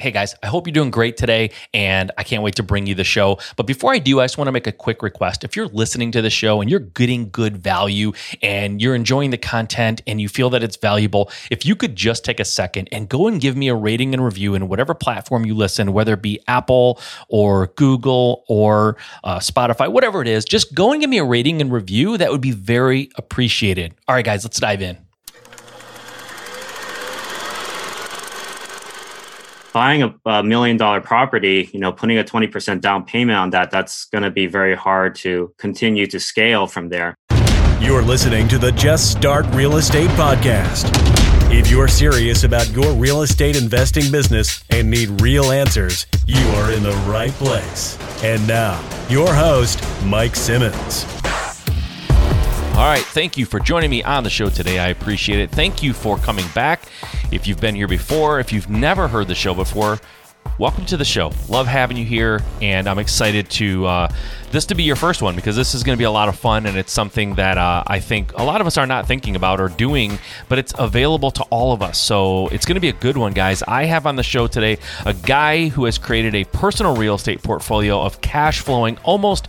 Hey guys, I hope you're doing great today and I can't wait to bring you the show. But before I do, I just want to make a quick request. If you're listening to the show and you're getting good value and you're enjoying the content and you feel that it's valuable, if you could just take a second and go and give me a rating and review in whatever platform you listen, whether it be Apple or Google or uh, Spotify, whatever it is, just go and give me a rating and review. That would be very appreciated. All right, guys, let's dive in. Buying a, a, million dollar property, you know, putting a 20% down payment on that, that's going to be very hard to continue to scale from there. You're listening to the Just Start Real Estate Podcast. If you're serious about your real estate investing business and need real answers, you are in the right place. And now, your host, Mike Simmons. All right. Thank you for joining me on the show today. I appreciate it. Thank you for coming back. If you've been here before, if you've never heard the show before, welcome to the show. Love having you here, and I'm excited to uh, this to be your first one because this is going to be a lot of fun, and it's something that uh, I think a lot of us are not thinking about or doing, but it's available to all of us. So it's going to be a good one, guys. I have on the show today a guy who has created a personal real estate portfolio of cash flowing almost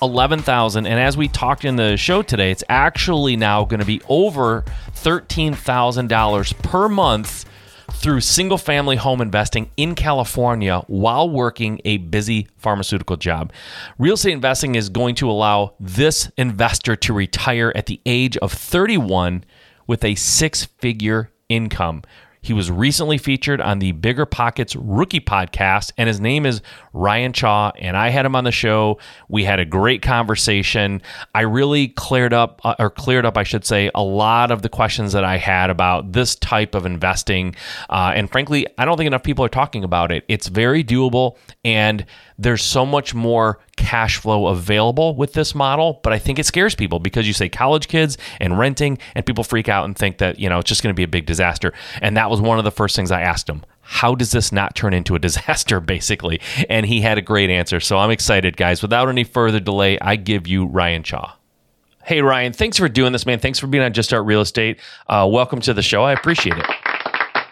11,000 and as we talked in the show today it's actually now going to be over $13,000 per month through single family home investing in California while working a busy pharmaceutical job. Real estate investing is going to allow this investor to retire at the age of 31 with a six figure income. He was recently featured on the BiggerPockets Rookie podcast, and his name is Ryan Chaw. And I had him on the show. We had a great conversation. I really cleared up, uh, or cleared up, I should say, a lot of the questions that I had about this type of investing. Uh, and frankly, I don't think enough people are talking about it. It's very doable, and there's so much more cash flow available with this model, but I think it scares people because you say college kids and renting, and people freak out and think that, you know, it's just going to be a big disaster. And that was one of the first things I asked him. How does this not turn into a disaster, basically? And he had a great answer. So I'm excited, guys. Without any further delay, I give you Ryan Chaw. Hey, Ryan, thanks for doing this, man. Thanks for being on Just Start Real Estate. Uh, welcome to the show. I appreciate it.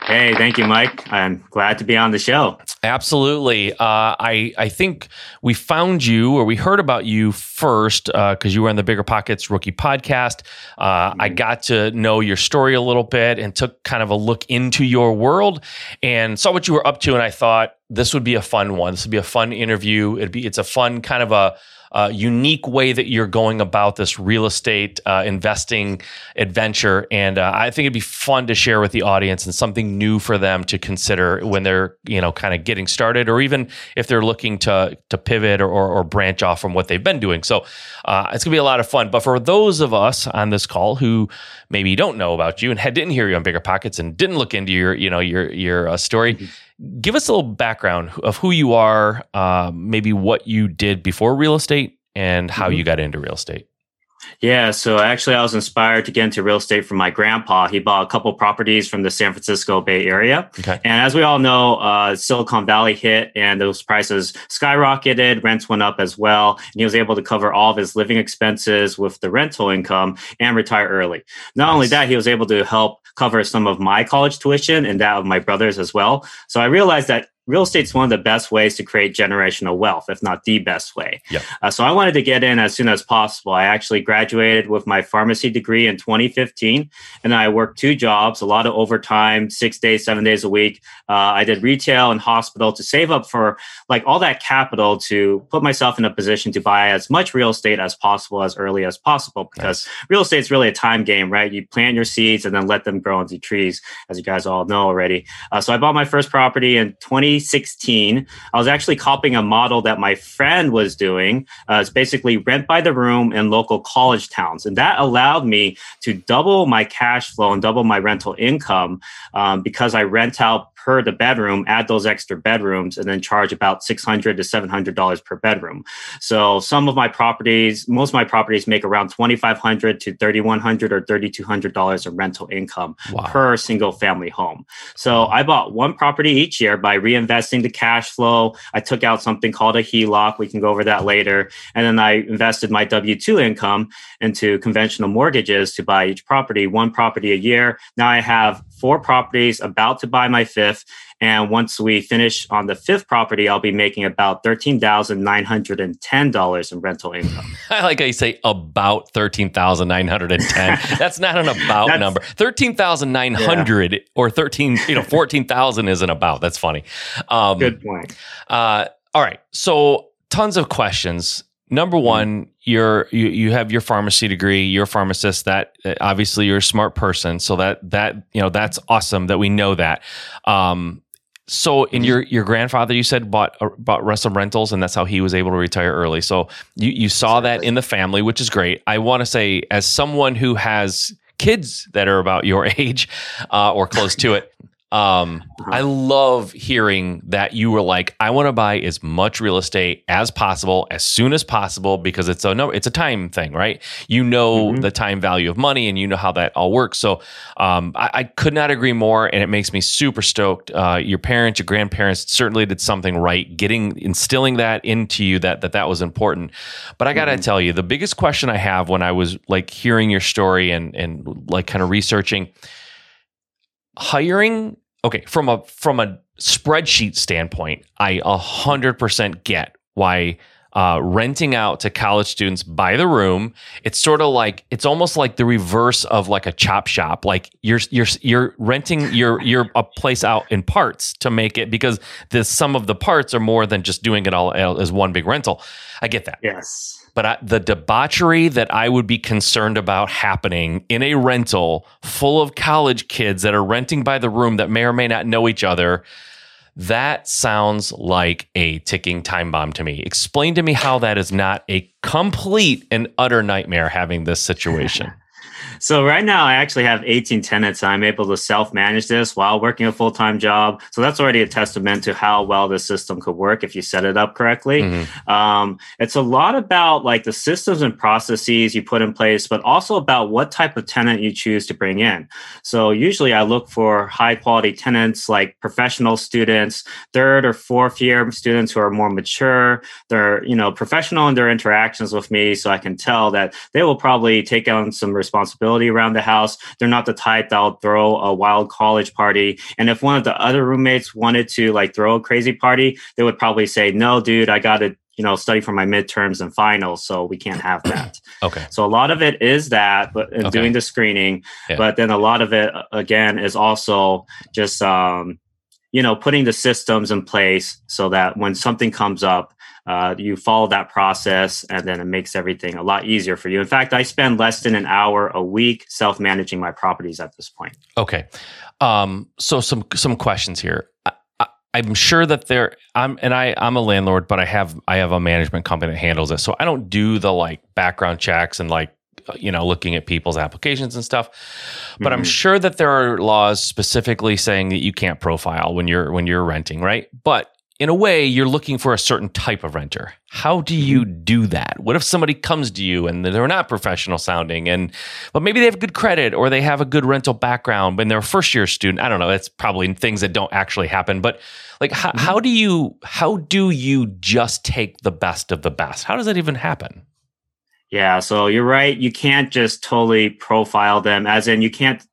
Hey, thank you, Mike. I'm glad to be on the show. Absolutely. Uh, I I think we found you or we heard about you first because uh, you were on the BiggerPockets Rookie Podcast. Uh, mm-hmm. I got to know your story a little bit and took kind of a look into your world and saw what you were up to, and I thought this would be a fun one. This would be a fun interview. It'd be it's a fun kind of a uh, unique way that you're going about this real estate uh, investing adventure. And uh, I think it'd be fun to share with the audience and something new for them to consider when they're, you know, kind of getting started or even if they're looking to, to pivot or, or, or branch off from what they've been doing. So uh, it's going to be a lot of fun. But for those of us on this call who maybe don't know about you and had, didn't hear you on BiggerPockets and didn't look into your, you know, your, your uh, story, mm-hmm give us a little background of who you are, uh, maybe what you did before real estate, and how mm-hmm. you got into real estate. Yeah, so actually, I was inspired to get into real estate from my grandpa. He bought a couple properties from the San Francisco Bay Area. Okay. And as we all know, uh, Silicon Valley hit and those prices skyrocketed, rents went up as well. And he was able to cover all of his living expenses with the rental income and retire early. Not nice. only that, he was able to help cover some of my college tuition and that of my brothers as well. So I realized that real estate's one of the best ways to create generational wealth, if not the best way. Yep. Uh, so I wanted to get in as soon as possible. I actually graduated with my pharmacy degree in 2015, and I worked two jobs, a lot of overtime, six days, seven days a week. Uh, I did retail and hospital to save up for like all that capital to put myself in a position to buy as much real estate as possible as early as possible because nice. real estate is really a time game, right? You plant your seeds and then let them grow into trees, as you guys all know already. Uh, so I bought my first property in 20 2016, I was actually copying a model that my friend was doing. Uh, it's basically rent by the room in local college towns. And that allowed me to double my cash flow and double my rental income um, because I rent out per the bedroom, add those extra bedrooms, and then charge about six hundred to seven hundred dollars per bedroom. So some of my properties, most of my properties, make around twenty five hundred to thirty one hundred or thirty two hundred dollars of rental income wow. per single family home. So I bought one property each year by reinvesting the cash flow. I took out something called a HELOC. We can go over that later, and then I invested my W two income into conventional mortgages to buy each property, one property a year. Now I have four properties, about to buy my fifth. And once we finish on the fifth property, I'll be making about $13,910 in rental income. I like how you say about 13,910. That's not an about number. 13,900 yeah. or 13, you know, 14,000 isn't about. That's funny. Um, Good point. Uh, all right. So tons of questions. Number mm-hmm. one, you're you, you have your pharmacy degree. You're a pharmacist. That obviously you're a smart person. So that that you know that's awesome that we know that. Um, so, in your your grandfather, you said bought uh, bought Russell Rentals, and that's how he was able to retire early. So you you saw exactly. that in the family, which is great. I want to say, as someone who has kids that are about your age uh, or close to it, um, I love hearing that you were like, I want to buy as much real estate as possible, as soon as possible, because it's a no, it's a time thing, right? You know mm-hmm. the time value of money, and you know how that all works. So, um, I, I, could not agree more, and it makes me super stoked. Uh, your parents, your grandparents certainly did something right, getting instilling that into you that that that was important. But I got to mm-hmm. tell you, the biggest question I have when I was like hearing your story and and like kind of researching hiring okay from a from a spreadsheet standpoint i 100% get why uh, renting out to college students by the room it's sort of like it's almost like the reverse of like a chop shop. Like you're you're you're renting your your a place out in parts to make it because the sum of the parts are more than just doing it all as one big rental. I get that. Yes but I, the debauchery that I would be concerned about happening in a rental full of college kids that are renting by the room that may or may not know each other, that sounds like a ticking time bomb to me. Explain to me how that is not a complete and utter nightmare having this situation. So right now I actually have 18 tenants. And I'm able to self-manage this while working a full-time job. So that's already a testament to how well the system could work if you set it up correctly. Mm-hmm. Um, it's a lot about like the systems and processes you put in place, but also about what type of tenant you choose to bring in. So usually I look for high quality tenants like professional students, third or fourth year students who are more mature. They're, you know, professional in their interactions with me. So I can tell that they will probably take on some responsibility around the house. They're not the type that'll throw a wild college party. And if one of the other roommates wanted to like throw a crazy party, they would probably say, no, dude, I got to you know study for my midterms and finals so we can't have that okay so a lot of it is that but okay. doing the screening yeah. but then a lot of it again is also just um you know putting the systems in place so that when something comes up uh, you follow that process and then it makes everything a lot easier for you. In fact, I spend less than an hour a week self managing my properties at this point. Okay. Um, so some some questions here. I, am sure that there I'm and I I'm a landlord, but I have I have a management company that handles it. So I don't do the like background checks and like you know looking at people's applications and stuff but mm-hmm. i'm sure that there are laws specifically saying that you can't profile when you're when you're renting right but in a way, you're looking for a certain type of renter. How do you mm-hmm. do that? What if somebody comes to you and they're not professional sounding, and but maybe they have good credit or they have a good rental background when they're a first year student? I don't know. It's probably things that don't actually happen. But like, how, mm-hmm. how do you how do you just take the best of the best? How does that even happen? Yeah, so you're right. You can't just totally profile them, as in you can't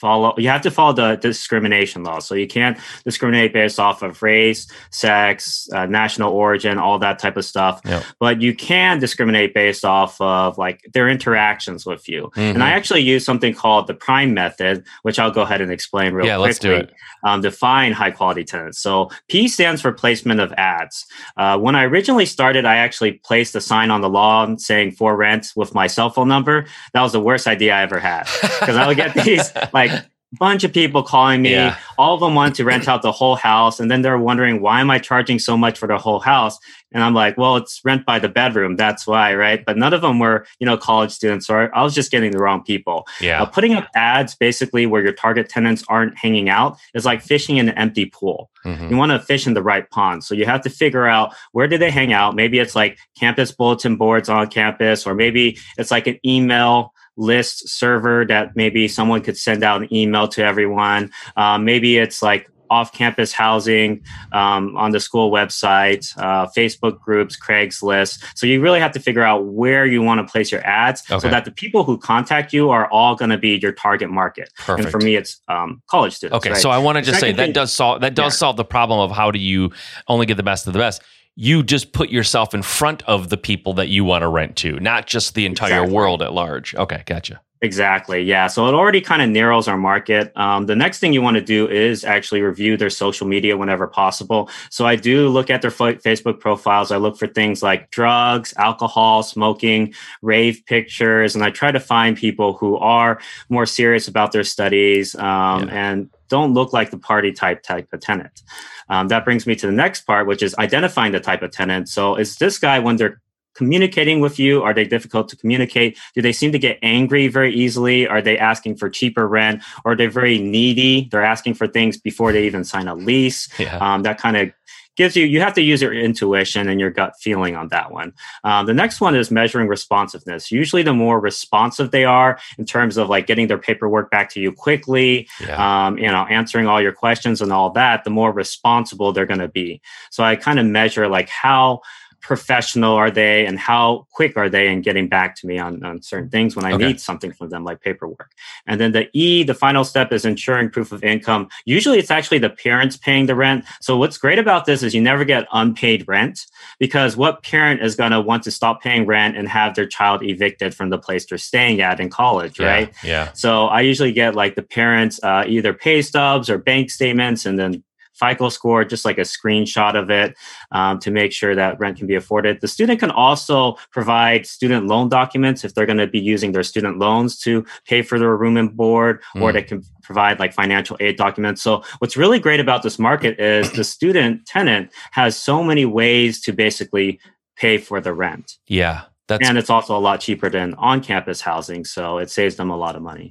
follow you have to follow the discrimination law so you can't discriminate based off of race sex uh, national origin all that type of stuff. Yep. but you can discriminate based off of like their interactions with you. Mm-hmm. and i actually use something called the prime method which i'll go ahead and explain real yeah, quickly let's do it. Um, define high quality tenants. So p stands for placement of ads. Uh, when i originally started i actually placed a sign on the lawn saying for rent with my cell phone number. That was the worst idea i ever had. Because i would get these like bunch of people calling me. Yeah. All of them want to rent out the whole house. And then they're wondering, why am I charging so much for the whole house? And I'm like, well, it's rent by the bedroom. That's why, right? But none of them were, you know, college students, or I was just getting the wrong people. Yeah. Uh, putting up ads basically where your target tenants aren't hanging out is like fishing in an empty pool. Mm-hmm. You want to fish in the right pond. So you have to figure out where do they hang out? Maybe it's like campus bulletin boards on campus, or maybe it's like an email list server that maybe someone could send out an email to everyone. Uh, maybe it's like off campus housing um, on the school website, uh, Facebook groups, Craigslist. So you really have to figure out where you want to place your ads okay. so that the people who contact you are all going to be your target market. Perfect. And for me, it's um, college students. Okay, right? so I want to just say that does solve that does yeah. solve the problem of how do you only get the best of the best you just put yourself in front of the people that you want to rent to, not just the entire exactly. world at large. Okay, gotcha. Exactly. Yeah. So it already kind of narrows our market. Um, the next thing you want to do is actually review their social media whenever possible. So I do look at their Facebook profiles. I look for things like drugs, alcohol, smoking, rave pictures, and I try to find people who are more serious about their studies um, yeah. and don't look like the party type type of tenant. Um, that brings me to the next part, which is identifying the type of tenant. So is this guy when they're communicating with you? Are they difficult to communicate? Do they seem to get angry very easily? Are they asking for cheaper rent? Or are they very needy? They're asking for things before they even sign a lease. Yeah. Um, that kind of gives you you have to use your intuition and your gut feeling on that one. Um, the next one is measuring responsiveness. Usually the more responsive they are in terms of like getting their paperwork back to you quickly yeah. um, you know answering all your questions and all that the more responsible they're going to be. So i kind of measure like how professional are they and how quick are they in getting back to me on, on certain things when I okay. need something from them, like paperwork. And then the E, the final step is ensuring proof of income. Usually it's actually the parents paying the rent. So what's great about this is you never get unpaid rent because what parent is going to want to stop paying rent and have their child evicted from the place they're staying at in college, yeah, right? Yeah. So I usually get like the parents uh, either pay stubs or bank statements and then FICO score, just like a screenshot of it um, to make sure that rent can be afforded. The student can also provide student loan documents if they're going to be using their student loans to pay for their room and board, mm. or they can provide like financial aid documents. So what's really great about this market is the student tenant has so many ways to basically pay for the rent. Yeah. That's... And it's also a lot cheaper than on campus housing. So it saves them a lot of money.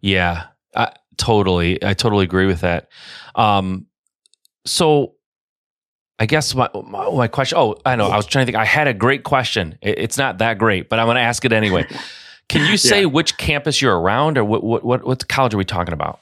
Yeah. I, totally. I totally agree with that. Um, so I guess my, my, my question. Oh, I know. I was trying to think. I had a great question. It, it's not that great, but I'm going to ask it anyway. Can you say yeah. which campus you're around, or what, what what what college are we talking about?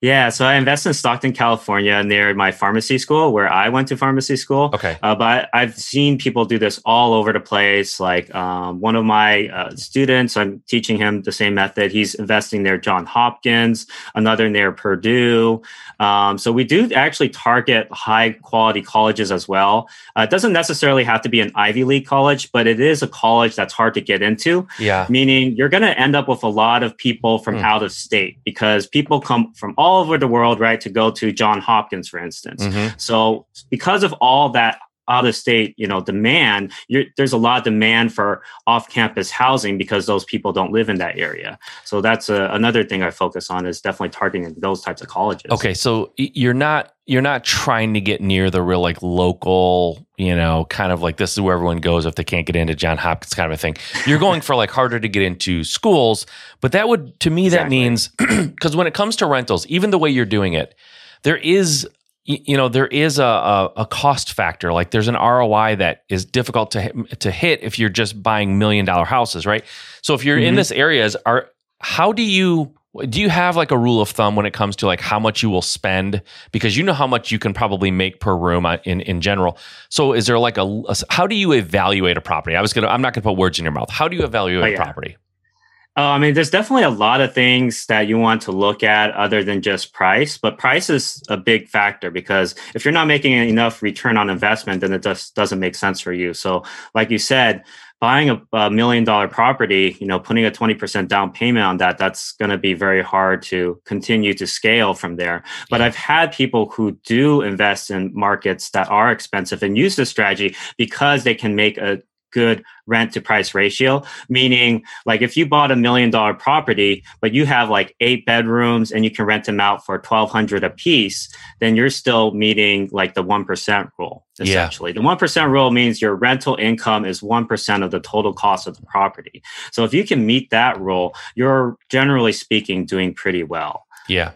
Yeah, so I invest in Stockton, California, near my pharmacy school, where I went to pharmacy school. Okay, uh, but I've seen people do this all over the place. Like um, one of my uh, students, I'm teaching him the same method. He's investing near John Hopkins, another near Purdue. Um, so we do actually target high quality colleges as well. Uh, it doesn't necessarily have to be an Ivy League college, but it is a college that's hard to get into. Yeah, meaning you're going to end up with a lot of people from mm. out of state because people come from all all over the world, right, to go to John Hopkins, for instance. Mm-hmm. So because of all that out of state, you know, demand, there's a lot of demand for off-campus housing because those people don't live in that area. So that's a, another thing I focus on is definitely targeting those types of colleges. Okay, so you're not you're not trying to get near the real like local, you know, kind of like this is where everyone goes if they can't get into John Hopkins kind of a thing. You're going for like harder to get into schools, but that would to me exactly. that means because when it comes to rentals, even the way you're doing it, there is you know there is a, a, a, cost factor. Like there's an roi that is difficult to hit, to hit if you're just buying million dollar houses right? So if you're mm-hmm. in this areas are how do you do you have like a rule of thumb when it comes to like how much you will spend? Because you know how much you can probably make per room uh, in in general. So is there like a, a how do you evaluate a property? I was gonna i'm not gonna put words in your mouth. How do you evaluate oh, yeah. a property uh, I mean, there's definitely a lot of things that you want to look at other than just price, but price is a big factor because if you're not making enough return on investment, then it just doesn't make sense for you. So, like you said, buying a, a million dollar property, you know, putting a 20% down payment on that, that's going to be very hard to continue to scale from there. But I've had people who do invest in markets that are expensive and use this strategy because they can make a good rent to price ratio meaning like if you bought a million dollar property but you have like eight bedrooms and you can rent them out for 1200 a piece then you're still meeting like the 1% rule essentially yeah. the 1% rule means your rental income is 1% of the total cost of the property so if you can meet that rule you're generally speaking doing pretty well yeah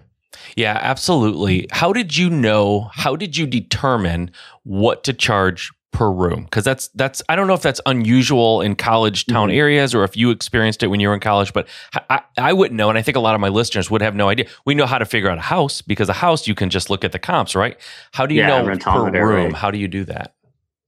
yeah, absolutely. How did you know? How did you determine what to charge per room? Because that's that's I don't know if that's unusual in college town mm-hmm. areas or if you experienced it when you were in college, but I, I wouldn't know, and I think a lot of my listeners would have no idea. We know how to figure out a house because a house you can just look at the comps, right? How do you yeah, know per room? Right. How do you do that?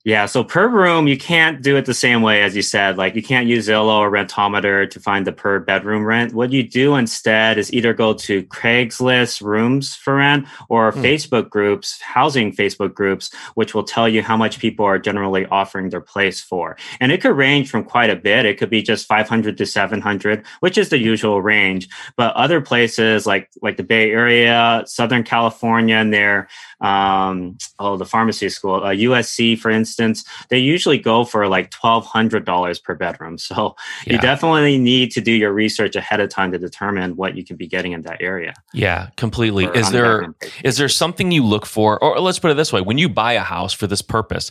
Yeah, so per room, you can't do it the same way as you said. Like you can't use Zillow or Rentometer to find the per bedroom rent. What you do instead is either go to Craigslist rooms for rent or hmm. Facebook groups, housing Facebook groups, which will tell you how much people are generally offering their place for. And it could range from quite a bit. It could be just 500 to 700, which is the usual range. But other places like like the Bay Area, Southern California, and their um, oh, the pharmacy school, uh, USC, for instance, they usually go for like twelve hundred dollars per bedroom. So yeah. you definitely need to do your research ahead of time to determine what you can be getting in that area. Yeah, completely. Is there is there something you look for, or let's put it this way: when you buy a house for this purpose,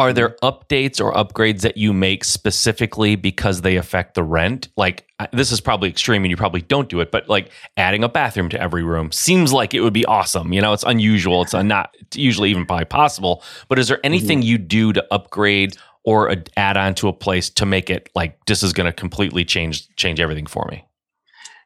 are there updates or upgrades that you make specifically because they affect the rent? Like this is probably extreme and you probably don't do it, but like adding a bathroom to every room seems like it would be awesome. You know, it's unusual. It's not usually even probably possible. But is there mm-hmm. anything mm-hmm. you do to upgrade or add on to a place to make it like this is going to completely change change everything for me?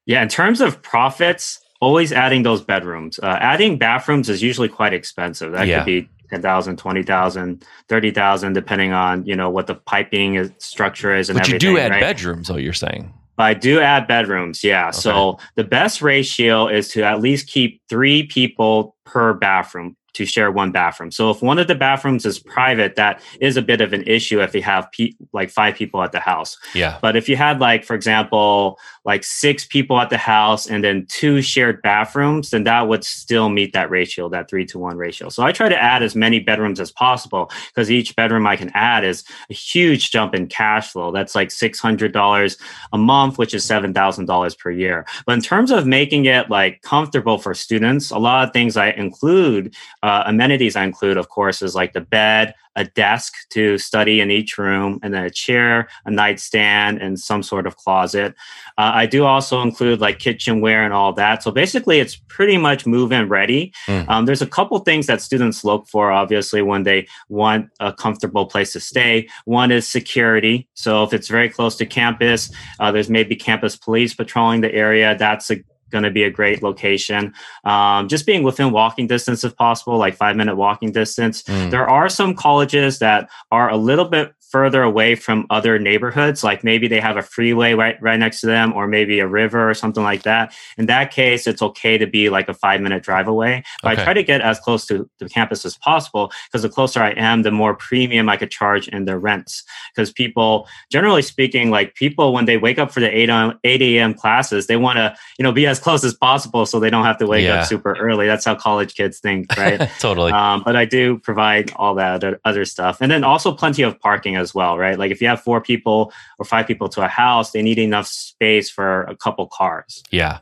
Yeah, in terms of profits, always adding those bedrooms. Uh, adding bathrooms is usually quite expensive. That yeah. could be 10,000, 20,000, 30,000, depending on, you know, what the piping is, structure is and but everything. you do add right? bedrooms, though, you're saying. I do add bedrooms, yeah. Okay. So the best ratio is to at least keep three people per bathroom to share one bathroom. So if one of the bathrooms is private, that is a bit of an issue if you have pe- like five people at the house. Yeah. But if you had like, for example, like six people at the house and then two shared bathrooms, then that would still meet that ratio, that three to one ratio. So I try to add as many bedrooms as possible because each bedroom I can add is a huge jump in cash flow. That's like $600 a month, which is $7,000 per year. But in terms of making it like comfortable for students, a lot of things I include uh, amenities I include, of course, is like the bed, a desk to study in each room, and then a chair, a nightstand, and some sort of closet. Uh, I do also include like kitchenware and all that. So basically, it's pretty much move in ready. Mm. Um, there's a couple things that students look for, obviously, when they want a comfortable place to stay. One is security. So if it's very close to campus, uh, there's maybe campus police patrolling the area. That's a going to be a great location. Um, just being within walking distance, if possible, like five minute walking distance. Mm. There are some colleges that are a little bit further away from other neighborhoods like maybe they have a freeway right right next to them or maybe a river or something like that in that case it's okay to be like a five minute drive away but okay. i try to get as close to the campus as possible because the closer i am the more premium i could charge in their rents because people generally speaking like people when they wake up for the 8 a.m. 8 a.m classes they want to you know be as close as possible so they don't have to wake yeah. up super early that's how college kids think right totally um, but i do provide all that other stuff and then also plenty of parking as well, right? Like if you have four people or five people to a house, they need enough space for a couple cars. Yeah.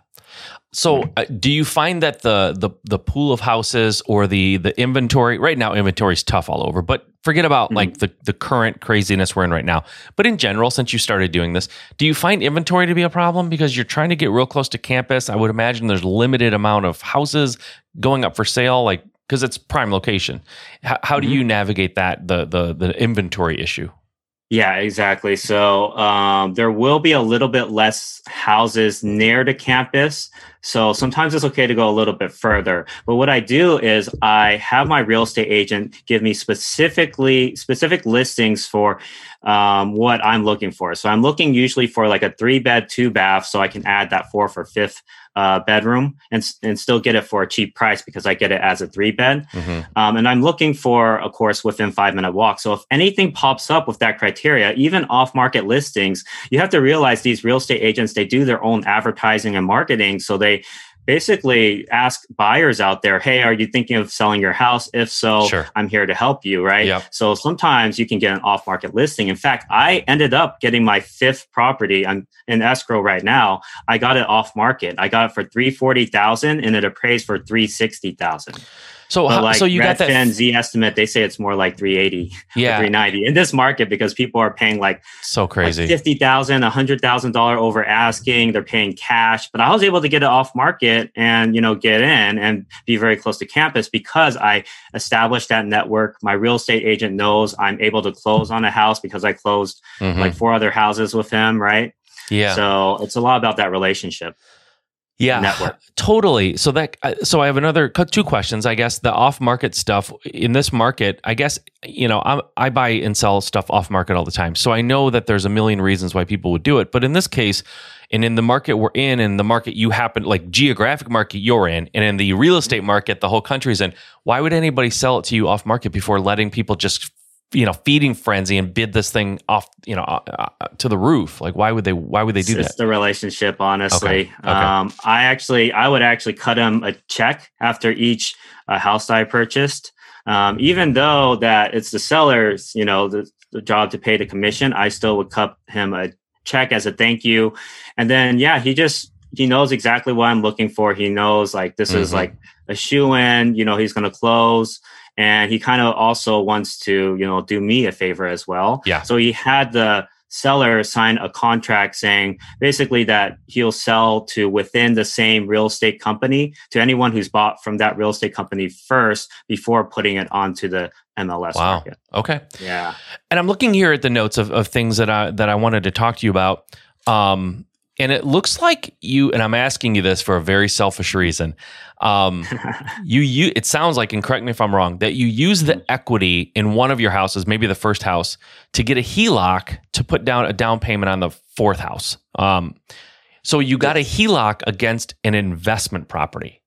So, uh, do you find that the the the pool of houses or the the inventory right now inventory is tough all over, but forget about mm-hmm. like the the current craziness we're in right now. But in general, since you started doing this, do you find inventory to be a problem because you're trying to get real close to campus? I would imagine there's limited amount of houses going up for sale. Like because it's prime location. How, how do mm-hmm. you navigate that the the the inventory issue? Yeah, exactly. So um, there will be a little bit less houses near the campus. So sometimes it's okay to go a little bit further. But what I do is I have my real estate agent give me specifically specific listings for um, what I'm looking for. So I'm looking usually for like a three bed, two bath, so I can add that four for fifth uh, bedroom and, and still get it for a cheap price because I get it as a three bed. Mm-hmm. Um, and I'm looking for, of course, within five minute walk. So if anything pops up with that criteria, even off market listings, you have to realize these real estate agents, they do their own advertising and marketing. So they, basically ask buyers out there, hey, are you thinking of selling your house? If so, sure. I'm here to help you, right? Yep. So sometimes you can get an off market listing. In fact, I ended up getting my fifth property. I'm in escrow right now. I got it off market. I got it for 340,000 and it appraised for 360,000. So, how, like so you got that Zestimate? they say it's more like 380, Yeah. 390 in this market because people are paying like so crazy. like fifty thousand, a hundred thousand dollar over asking. They're paying cash, but I was able to get it off market and you know get in and be very close to campus because I established that network. My real estate agent knows I'm able to close on a house because I closed Mhm. like four other houses with him, right? yeah. So it's a lot about that relationship. Yeah network. totally so that uh, so i have another two questions i guess the off market stuff in this market i guess you know I'm, i buy and sell stuff off market all the time so i know that there's a million reasons why people would do it but in this case and in the market we're in and the market you happen like geographic market you're in and in the real estate market the whole country's in why would anybody sell it to you off market before letting people just you know feeding frenzy and bid this thing off you know uh, uh, to the roof like why would they why would they do it's that the relationship, honestly. Okay, okay. Um, I actually, I would actually cut him a check after each uh, house I purchased. Um, even though that it's the seller's, you know, the, the job to pay the commission, I still would cut him a check as a thank you. And then, yeah, he just he knows exactly what I'm looking for. He knows like this is Mhm. like a shoe in. You know, he's going to close. And he kind of also wants to, you know, do me a favor as well. Yeah. So he had the seller sign a contract saying basically that he'll sell to within the same real estate company to anyone who's bought from that real estate company first before putting it onto the MLS wow market. okay Yeah. And I'm looking here at the notes of, of things that I that I wanted to talk to you about. Um, and it looks like you and I'm asking you this for a very selfish reason. Um, you you it sounds like, and correct me if I'm wrong, that you use the equity in one of your houses, maybe the first house, to get a HELOC to put down a down payment on the fourth house. Um, so you got a HELOC against an investment property.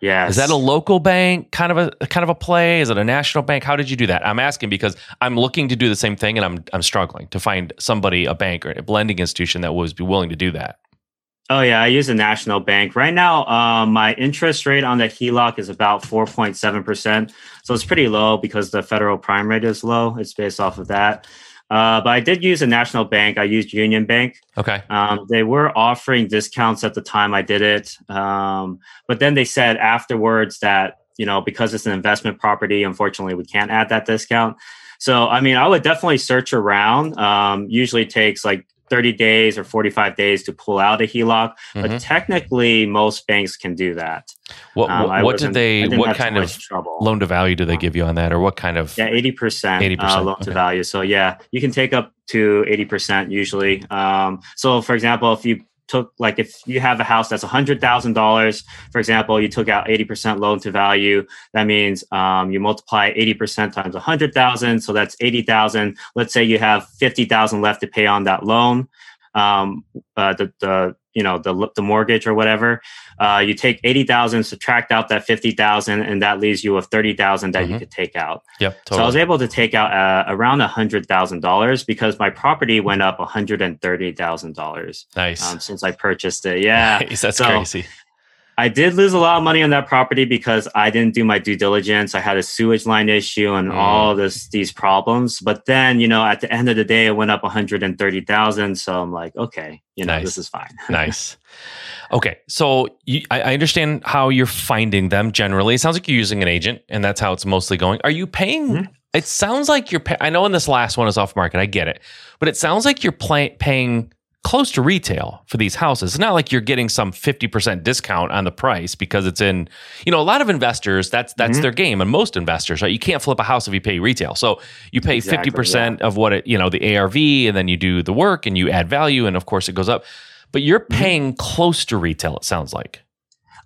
Yes. Is that a local bank kind of a kind of a play? Is it a national bank? How did you do that? I'm asking because I'm looking to do the same thing and I'm I'm struggling to find somebody, a bank or a blending institution that would be willing to do that. Oh yeah, I use a national bank right now. Um, my interest rate on the HELOC is about four point seven percent, so it's pretty low because the federal prime rate is low. It's based off of that. Uh, but I did use a national bank. I used Union Bank. Okay. Um, they were offering discounts at the time I did it, um, but then they said afterwards that you know because it's an investment property, unfortunately we can't add that discount. So I mean, I would definitely search around. Um, usually takes like 30 days or 45 days to pull out a HELOC, Mhm. but technically most banks can do that. What Um, what, did they what kind of trouble? loan to value do they give you on that or what kind of Yeah, eighty percent, 80%, uh, loan okay. to value. So yeah, you can take up to eighty percent usually. Um, so for example, if you took like if you have a house that's hundred thousand dollars, for example, you took out eighty percent loan to value. That means um, you multiply eighty percent times a hundred thousand, so that's eighty thousand. Let's say you have fifty thousand left to pay on that loan. Um, uh, the the you know the the mortgage or whatever. Uh, you take eighty thousand, subtract out that fifty thousand, and that leaves you with thirty thousand that you Mhm. could take out. Yep, So I was able to take out uh, around a hundred thousand dollars because my property went up one hundred and thirty thousand dollars nice. um, since I purchased it. Yeah, Nice, That's So- crazy. I did lose a lot of money on that property because I didn't do my due diligence. I had a sewage line issue and Mm. all this these problems. But then, you know, at the end of the day, it went up one hundred and thirty thousand. So I'm like, okay, you know, Nice. this is fine. nice. Okay, so you, I, I understand how you're finding them generally. It sounds like you're using an agent, and that's how it's mostly going. Are you paying? Mhm. It sounds like you're. Pay, I know in this last one is off market. I get it, but it sounds like you're play, paying close to retail for these houses. It's not like you're getting some fifty percent discount on the price because it's in. You know, a lot of investors that's that's Mhm. their game, and most investors, right? You can't flip a house if you pay retail. So you pay Exactly, fifty percent of what it, you know, the ARV, and then you do the work and you add value, and of course it goes up. But you're Mm-hmm. paying close to retail. It sounds like.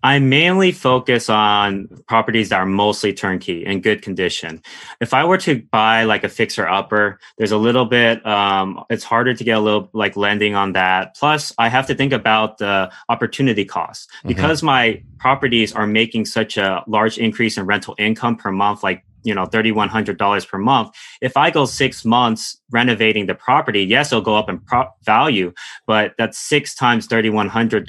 I mainly focus on properties that are mostly turnkey in good condition. If I were to buy like a fixer upper, there's a little bit, um, it's harder to get a little like lending on that. Plus, I have to think about the opportunity cost Mhm. because my properties are making such a large increase in rental income per month, like you know $3100 per month if i go six months renovating the property yes it'll go up in value but that's six times $3100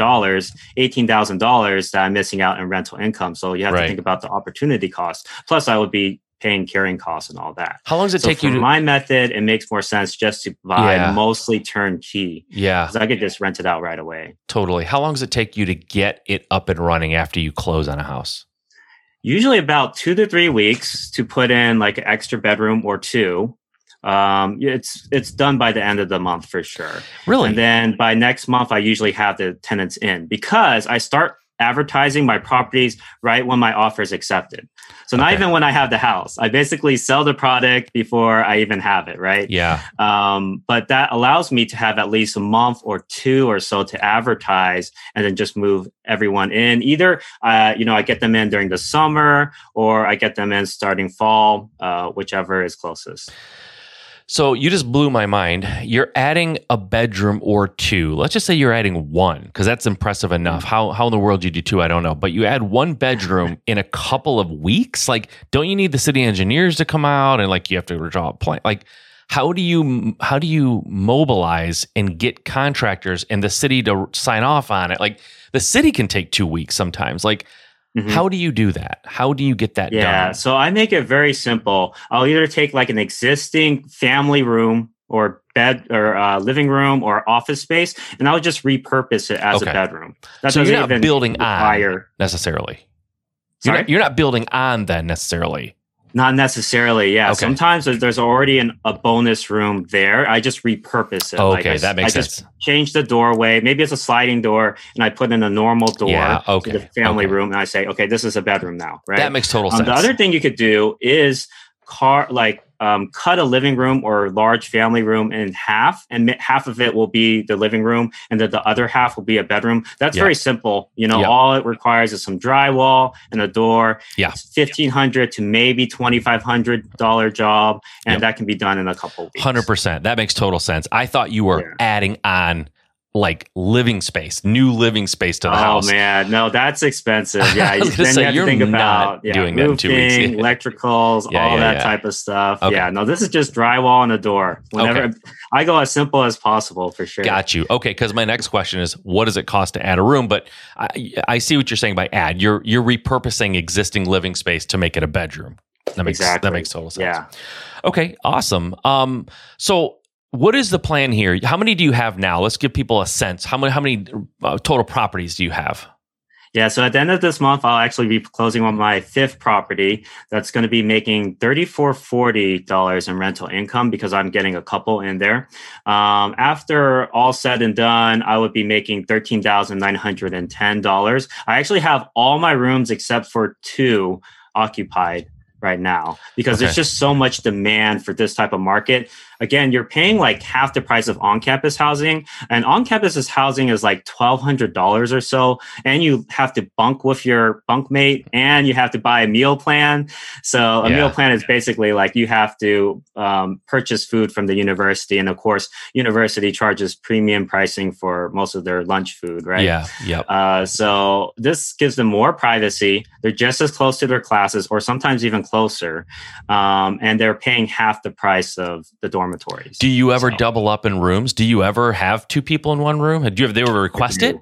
$18000 that i'm missing out in rental income so you have Right. to think about the opportunity cost plus i would be paying carrying costs and all that How long does it so take you to? my method it makes more sense just to buy Yeah. mostly turnkey yeah, because i could just rent it out right away totally. How long does it take you to get it up and running after you close on a house? Usually about two to three weeks to put in like an extra bedroom or two. Um, it's it's done by the end of the month for sure. Really? And then by next month, I usually have the tenants in because I start advertising my properties right when my offer is accepted. So not even when I have the house. I basically sell the product before I even have it, right? Yeah. Um, but that allows me to have at least a month or two or so to advertise and then just move everyone in. Either uh, you know, I get them in during the summer or I get them in starting fall, uh, whichever is closest. So you just blew my mind. You're adding a bedroom or two. Let's just say you're adding one because that's impressive enough. How how in the world you do two, I don't know. But you add one bedroom in a couple of weeks. Like, don't you need the city engineers to come out and like you have to draw a plan? Like, how do you how do you mobilize and get contractors and the city to sign off on it? Like, the city can take two weeks sometimes. Like Mm-hmm. How do you do that? How do you get that yeah, done? so I make it very simple. I'll either take like an existing family room or bed or uh, living room or office space, and I'll just repurpose it as okay. a bedroom. That so you're not building require... on necessarily. You're not, you're not building on that necessarily. Not necessarily, yeah. Okay. Sometimes there's already an, a bonus room there. I just repurpose it. Oh, okay, like I, that makes I sense. Just change the doorway. Maybe it's a sliding door, and I put in a normal door yeah, okay. to the family okay. room, and I say, okay, this is a bedroom now, right? That makes total um, sense. The other thing you could do is car like um, cut a living room or large family room in half, and half of it will be the living room, and then the other half will be a bedroom. That's very simple. You know, yep. all it requires is some drywall and a door. Yeah, fifteen hundred to maybe twenty five hundred dollar job, and yep. that can be done in a couple. Hundred percent. That makes total sense. I thought you were yeah. adding on like living space, new living space to the oh, house. Oh man, no, that's expensive. Yeah, then say, you have to think about yeah, doing roofing, that in two weeks. electricals, yeah, all yeah, that type of stuff. Okay. Yeah, no, this is just drywall and a door. Whenever okay. I go as simple as possible for sure. Got you. Okay, because my next question is, what does it cost to add a room? But I, I see what you're saying by add. You're you're repurposing existing living space to make it a bedroom. That makes exactly. that makes total sense. Yeah. Okay. Awesome. Um. So what is the plan here? How many do you have now? Let's give people a sense. How many how many uh, total properties do you have? Yeah, so at the end of this month, I'll actually be closing on my fifth property. That's going to be making thirty-four forty dollars in rental income because I'm getting a couple in there. Um, after all said and done, I would be making thirteen thousand nine hundred and ten dollars. I actually have all my rooms except for two occupied right now because okay. there's just so much demand for this type of market again, you're paying like half the price of on-campus housing, and on-campus housing is like twelve hundred dollars or so, and you have to bunk with your bunkmate, and you have to buy a meal plan. So a yeah. meal plan is basically like you have to um, purchase food from the university, and of course, university charges premium pricing for most of their lunch food, right? Yeah, yeah. Uh, so this gives them more privacy. They're just as close to their classes, or sometimes even closer, um, and they're paying half the price of the dorm dormitories. Do you ever so. double up in rooms? Do you ever have two people in one room? Do you have they ever request it?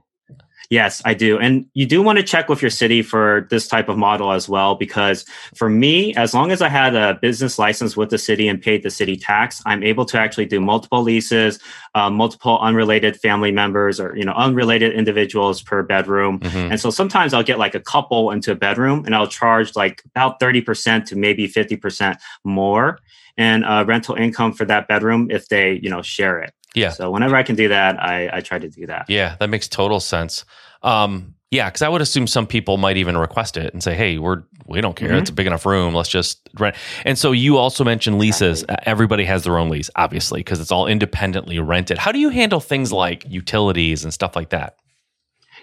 Yes, I do. And you do want to check with your city for this type of model as well, because for me, as long as I had a business license with the city and paid the city tax, I'm able to actually do multiple leases, uh, multiple unrelated family members or, you know, unrelated individuals per bedroom. Mm-hmm. And so sometimes I'll get like a couple into a bedroom and I'll charge like about 30% to maybe 50% more and uh, rental income for that bedroom if they you know share it. Yeah. So whenever I can do that, I, I try to do that. Yeah, that makes total sense. Um, yeah, because I would assume some people might even request it and say, "Hey, we're we don't care. Mm-hmm. It's a big enough room. Let's just rent." And so you also mentioned leases. Exactly. Everybody has their own lease, obviously, because it's all independently rented. How do you handle things like utilities and stuff like that?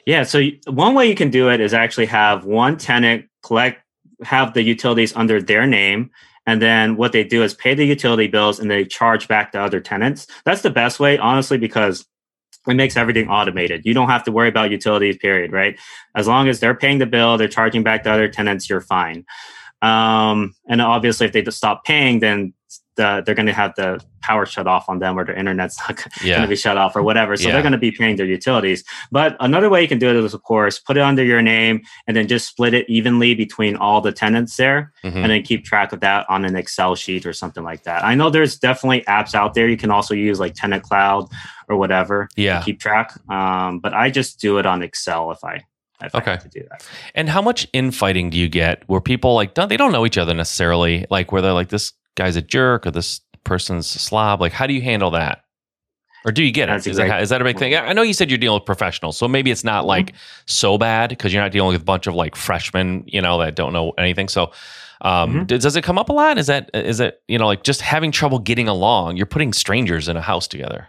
Yeah, so one way you can do it is actually have one tenant collect have the utilities under their name and then what they do is pay the utility bills and they charge back to other tenants. That's the best way, honestly, because it makes everything automated. You don't have to worry about utilities, period, right? As long as they're paying the bill, they're charging back to other tenants, you're fine. Um, and obviously, if they just stop paying, then the, they're going to have the power shut off on them or their internet's not yeah. going to be shut off or whatever. So yeah. they're going to be paying their utilities. But another way you can do it is, of course, put it under your name and then just split it evenly between all the tenants there mm-hmm. and then keep track of that on an Excel sheet or something like that. I know there's definitely apps out there. You can also use like Tenant Cloud or whatever yeah. keep track. Um, but I just do it on Excel if I okay. to do that. And how much infighting do you get where people like don't they don't know each other necessarily, like where they're like this guy's a jerk or this person's a slob? Like, how do you handle that? Or do you get it? Is, that, is that a big thing? I know you said you're dealing with professionals, so maybe it's not mm-hmm. like so bad because you're not dealing with a bunch of like freshmen, you know, that don't know anything. So, um, mm-hmm. does it come up a lot? Is that is it you know like just having trouble getting along? You're putting strangers in a house together.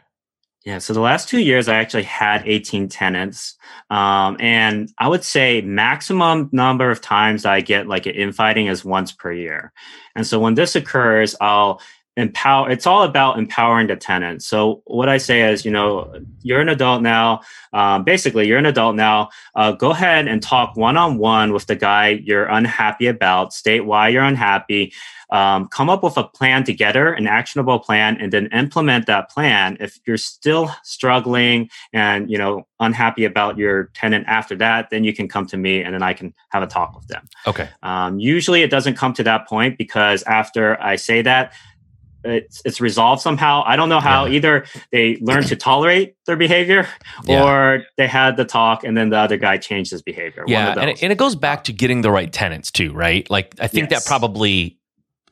Yeah, so the last two years, I actually had 18 tenants. Um, and I would say maximum number of times I get like an infighting is once per year. And so when this occurs, I'll empower it's all about empowering the tenant. So what i say is you know you're an adult now um, basically you're an adult now uh, go ahead and talk one-on-one with the guy you're unhappy about state why you're unhappy um, come up with a plan together an actionable plan and then implement that plan if you're still struggling and you know unhappy about your tenant after that then you can come to me and then i can have a talk with them. Okay. Um, usually it doesn't come to that point because after i say that it's, it's resolved somehow. I don't know how. Yeah. Either they learn to tolerate their behavior, yeah. or they had the talk and then the other guy changed his behavior. Yeah, and it, and it, goes back to getting the right tenants too, right? Like I think yes. that probably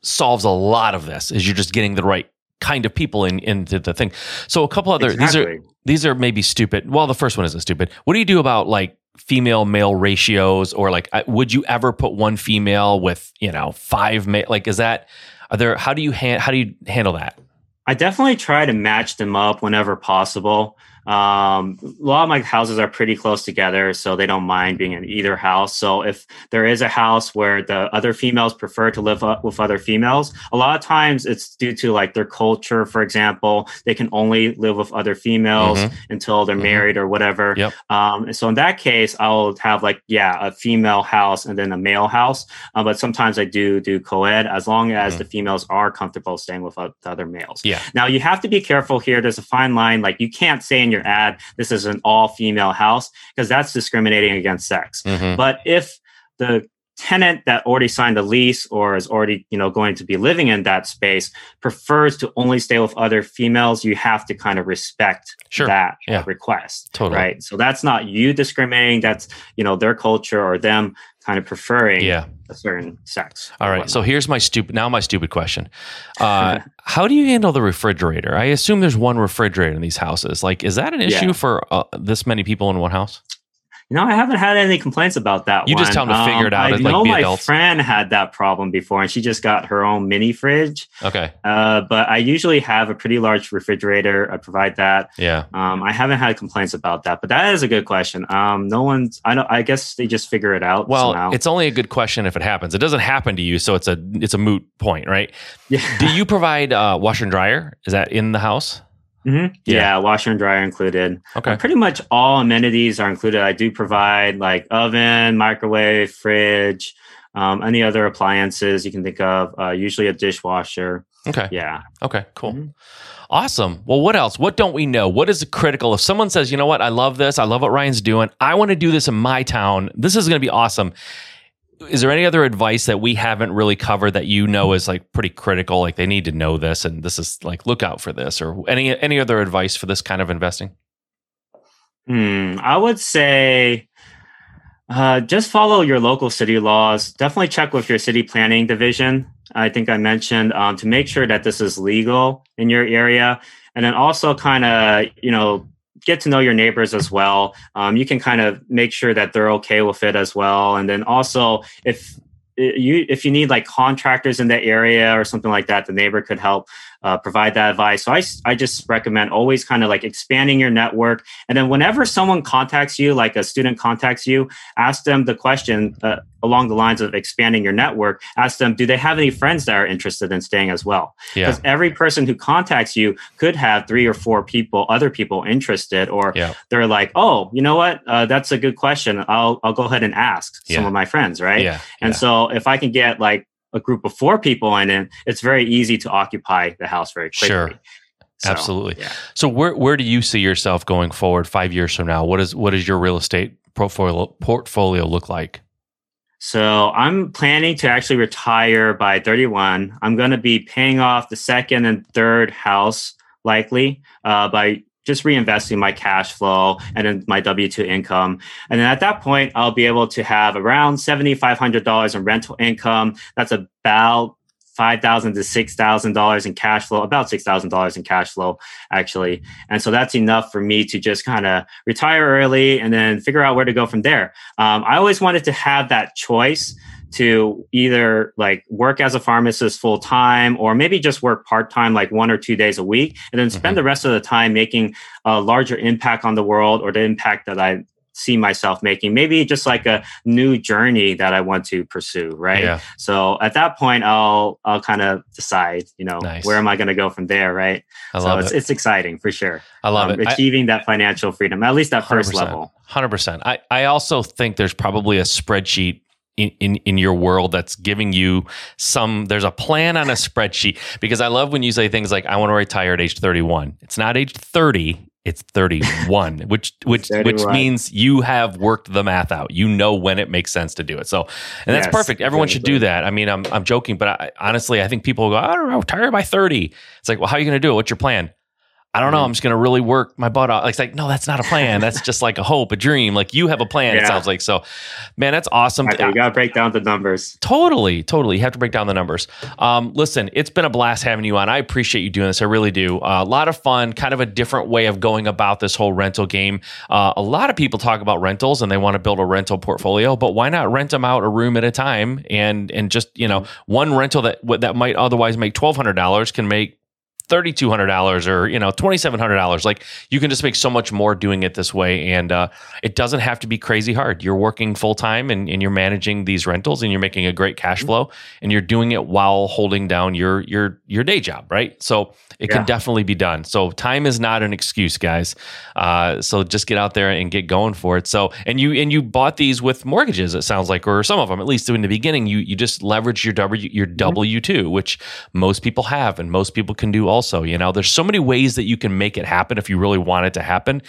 solves a lot of this. Is you're just getting the right kind of people in into the thing. So a couple other exactly. these are these are maybe stupid. Well, the first one isn't stupid. What do you do about like female male ratios or like would you ever put one female with you know five male like is that are there? How do you ha- how do you handle that? I definitely try to match them up whenever possible. Um, a lot of my houses are pretty close together, so they don't mind being in either house. So if there is a house where the other females prefer to live with other females, a lot of times it's due to like their culture. For example, they can only live with other females mm-hmm. until they're mm-hmm. married or whatever. Yep. Um, so in that case, I'll have like yeah, a female house and then a male house. Uh, but sometimes I do do co-ed as long as mm-hmm. the females are comfortable staying with the other males. Yeah. Now you have to be careful here. There's a fine line. Like you can't say in your your ad this is an all female house because that's discriminating against sex. Mm-hmm. But if the tenant that already signed a lease or is already you know going to be living in that space prefers to only stay with other females you have to kind of respect sure. that yeah. request totally. right so that's not you discriminating that's you know their culture or them kind of preferring yeah. a certain sex. All right so here's my stupid now my stupid question. Uh, how do you handle the refrigerator? I assume there's one refrigerator in these houses. Like is that an issue yeah. for uh, this many people in one house you know, I haven't had any complaints about that. You one. just tell them to figure it um, out. I know my adults. friend had that problem before, and she just got her own mini fridge. Okay. Uh, but I usually have a pretty large refrigerator. I provide that. Yeah. Um, I haven't had complaints about that, but that is a good question. Um, no one's. I know. I guess they just figure it out. Well, somehow. it's only a good question if it happens. It doesn't happen to you, so it's a it's a moot point, right? Yeah. Do you provide uh, washer and dryer? Is that in the house? Mm-hmm. Yeah. yeah. washer and dryer included. Okay. Uh, pretty much all amenities are included. I do provide like oven, microwave, fridge, um, any other appliances you can think of. Uh, usually a dishwasher. Okay. Yeah. Okay. Cool. Mm-hmm. Awesome. Well, what else? What don't we know? What is critical? If someone says, you know what, I love this, I love what Ryan's doing, I want to do this in my town, this is going to be awesome is there any other advice that we haven't really covered that you know is like pretty critical like they need to know this and this is like look out for this or any any other advice for this kind of investing? Hmm i would say uh, just follow your local city laws. Definitely check with your city planning division i think i mentioned um, to make sure that this is legal in your area. And then also kind of you know get to know your neighbors as well. Um, you can kind of make sure that they're okay with it as well. And then also, if you if you need like contractors in that area or something like that, the neighbor could help uh, provide that advice. So I, I just recommend always kind of like expanding your network. And then whenever someone contacts you, like a student contacts you, ask them the question uh, along the lines of expanding your network. Ask them, do they have any friends that are interested in staying as well? Because yeah. every person who contacts you could have three or four people, other people interested, or yeah. they're like, oh, you know what? Uh, that's a good question. I'll, I'll go ahead and ask yeah. some of my friends, right? Yeah. And so if I can get like a group of four people in it, it's very easy to occupy the house very quickly. Sure. So, Absolutely. Yeah. So where where do you see yourself going forward five years from now? What is what does your real estate portfolio portfolio look like? So I'm planning to actually retire by 31. I'm going to be paying off the second and third house likely uh, by just reinvesting my cash flow and then my W 2 income. And then at that point, I'll be able to have around $7,500 in rental income. That's about five thousand to six thousand dollars in cash flow, about six thousand dollars in cash flow, actually. And so that's enough for me to just kind of retire early and then figure out where to go from there. Um, I always wanted to have that choice to either like work as a pharmacist full time or maybe just work part time, like one or two days a week, and then spend mm-hmm. the rest of the time making a larger impact on the world or the impact that I see myself making maybe just like a new journey that i want to pursue right yeah. so at that point i'll i'll kind of decide you know nice. where am i going to go from there right I so it's, it. it's exciting for sure i love um, it achieving I, that financial freedom at least that first level 100% i i also think there's probably a spreadsheet in, in, in your world that's giving you some there's a plan on a spreadsheet. Because i love when you say things like i want to retire at age 31 it's not age 30 it's 31 which which 31. which means you have worked the math out. You know when it makes sense to do it. So and that's yes, perfect. Everyone should do that. I mean i'm, I'm joking but I, honestly i think people go i don't know retire by 30 it's like well how are you going to do it? What's your plan I don't know. I'm just going to really work my butt off. Like, it's like, no, that's not a plan. That's just like a hope, a dream. Like you have a plan. Yeah. It sounds like so. Man, that's awesome. you got to break down the numbers. Totally, totally. You have to break down the numbers. Um, listen, it's been a blast having you on. I appreciate you doing this. I really do. Uh, a lot of fun. Kind of a different way of going about this whole rental game. Uh, a lot of people talk about rentals and they want to build a rental portfolio, but why not rent them out a room at a time and and just you know one rental that that might otherwise make twelve hundred dollars can make $3200 or you know $2700 like you can just make so much more doing it this way and uh, it doesn't have to be crazy hard. You're working full-time and, and, you're managing these rentals and you're making a great cash mm-hmm. flow and you're doing it while holding down your your your day job right? So it yeah. can definitely be done. So time is not an excuse guys. Uh, so just get out there and get going for it. So and you and you bought these with mortgages it sounds like or some of them at least in the beginning. You you just leverage your w your mm-hmm. w2 which most people have and most people can do also. You know, there's so many ways that you can make it happen if you really want it to happen.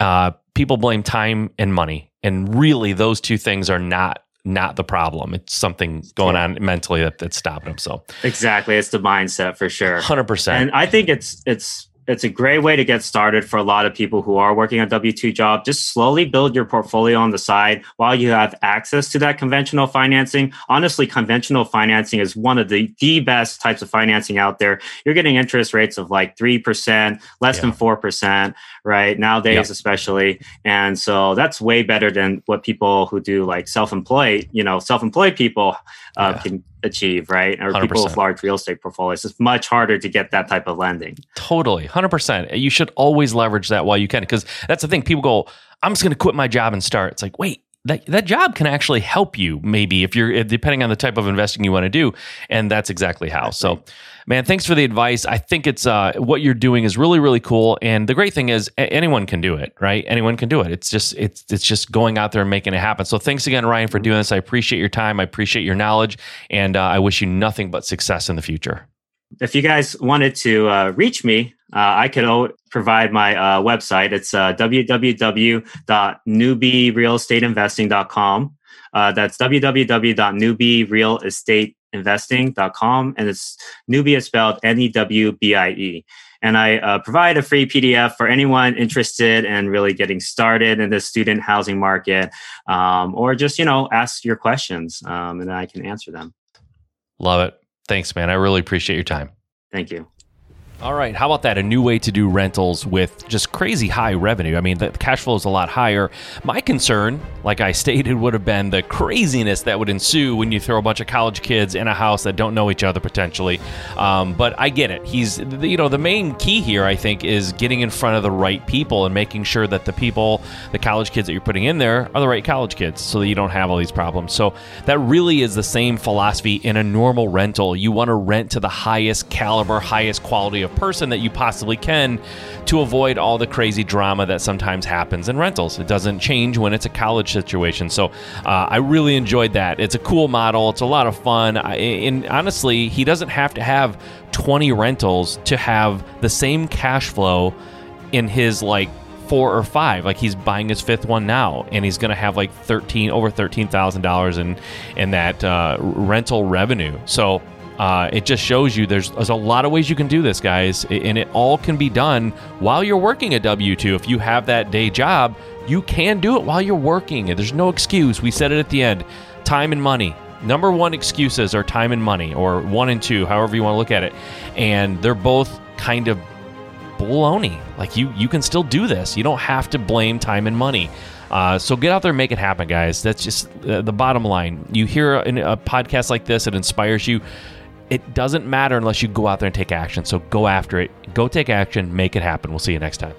Uh, people blame time and money, and really, those two things are not not the problem. It's something going on mentally that, that's stopping them. So exactly, it's the mindset for sure. Hundred percent. And I think it's it's it's a great way to get started for a lot of people who are working a W 2 job. Just slowly build your portfolio on the side while you have access to that conventional financing. Honestly, conventional financing is one of the, the best types of financing out there. You're getting interest rates of like 3%, less yeah. than 4%, right? Nowadays, especially. And so that's way better than what people who do like self employed, you know, self employed people uh, yeah. can achieve, right? Or 100%. people with large real estate portfolios. It's much harder to get that type of lending. Totally, hundred percent. You should always leverage that while you can, because that's the thing. People go, "I'm just going to quit my job and start." It's like, wait, that that job can actually help you maybe if you're depending on the type of investing you want to do and that's exactly how. So man thanks for the advice. I think it's uh, what you're doing is really really cool and the great thing is anyone can do it right? Anyone can do it. It's just it's it's just going out there and making it happen. So thanks again ryan for doing this. I appreciate your time. I appreciate your knowledge and uh, i wish you nothing but success in the future. If you guys wanted to uh, reach me, I could o- provide my uh, website. It's uh, www.newbierealestateinvesting.com. Uh, that's www.newbierealestateinvesting.com. And it's newbie is spelled N E W B I E. And I uh, provide a free PDF for anyone interested in really getting started in the student housing market, um, or just you know ask your questions, um, and I can answer them. Love it. Thanks, man. I really appreciate your time. Thank you. All right. How about that? A new way to do rentals with just crazy high revenue. I mean, the cash flow is a lot higher. My concern, like I stated, would have been the craziness that would ensue when you throw a bunch of college kids in a house that don't know each other potentially. Um, but I get it. He's, you know, the main key here, I think, is getting in front of the right people and making sure that the people, the college kids that you're putting in there, are the right college kids so that you don't have all these problems. So that really is the same philosophy in a normal rental. You want to rent to the highest caliber, highest quality of person that you possibly can to avoid all the crazy drama that sometimes happens in rentals. It doesn't change when it's a college situation. So uh, I really enjoyed that. It's a cool model. It's a lot of fun. I, and honestly, he doesn't have to have 20 rentals to have the same cash flow in his like four or five. Like he's buying his fifth one now, and he's going to have like thirteen over thirteen thousand dollars in in that uh, rental revenue. So Uh, it just shows you there's, there's a lot of ways you can do this, guys, and it all can be done while you're working a W 2. If you have that day job, you can do it while you're working. There's no excuse. We said it at the end time and money. Number one excuses are time and money, or one and two, however you want to look at it. And they're both kind of baloney. Like you, you can still do this. You don't have to blame time and money. Uh, so get out there and make it happen, guys. That's just uh, the bottom line. You hear a, a podcast like this, it inspires you. It doesn't matter unless you go out there and take action. So go after it. Go take action. Make it happen. We'll see you next time.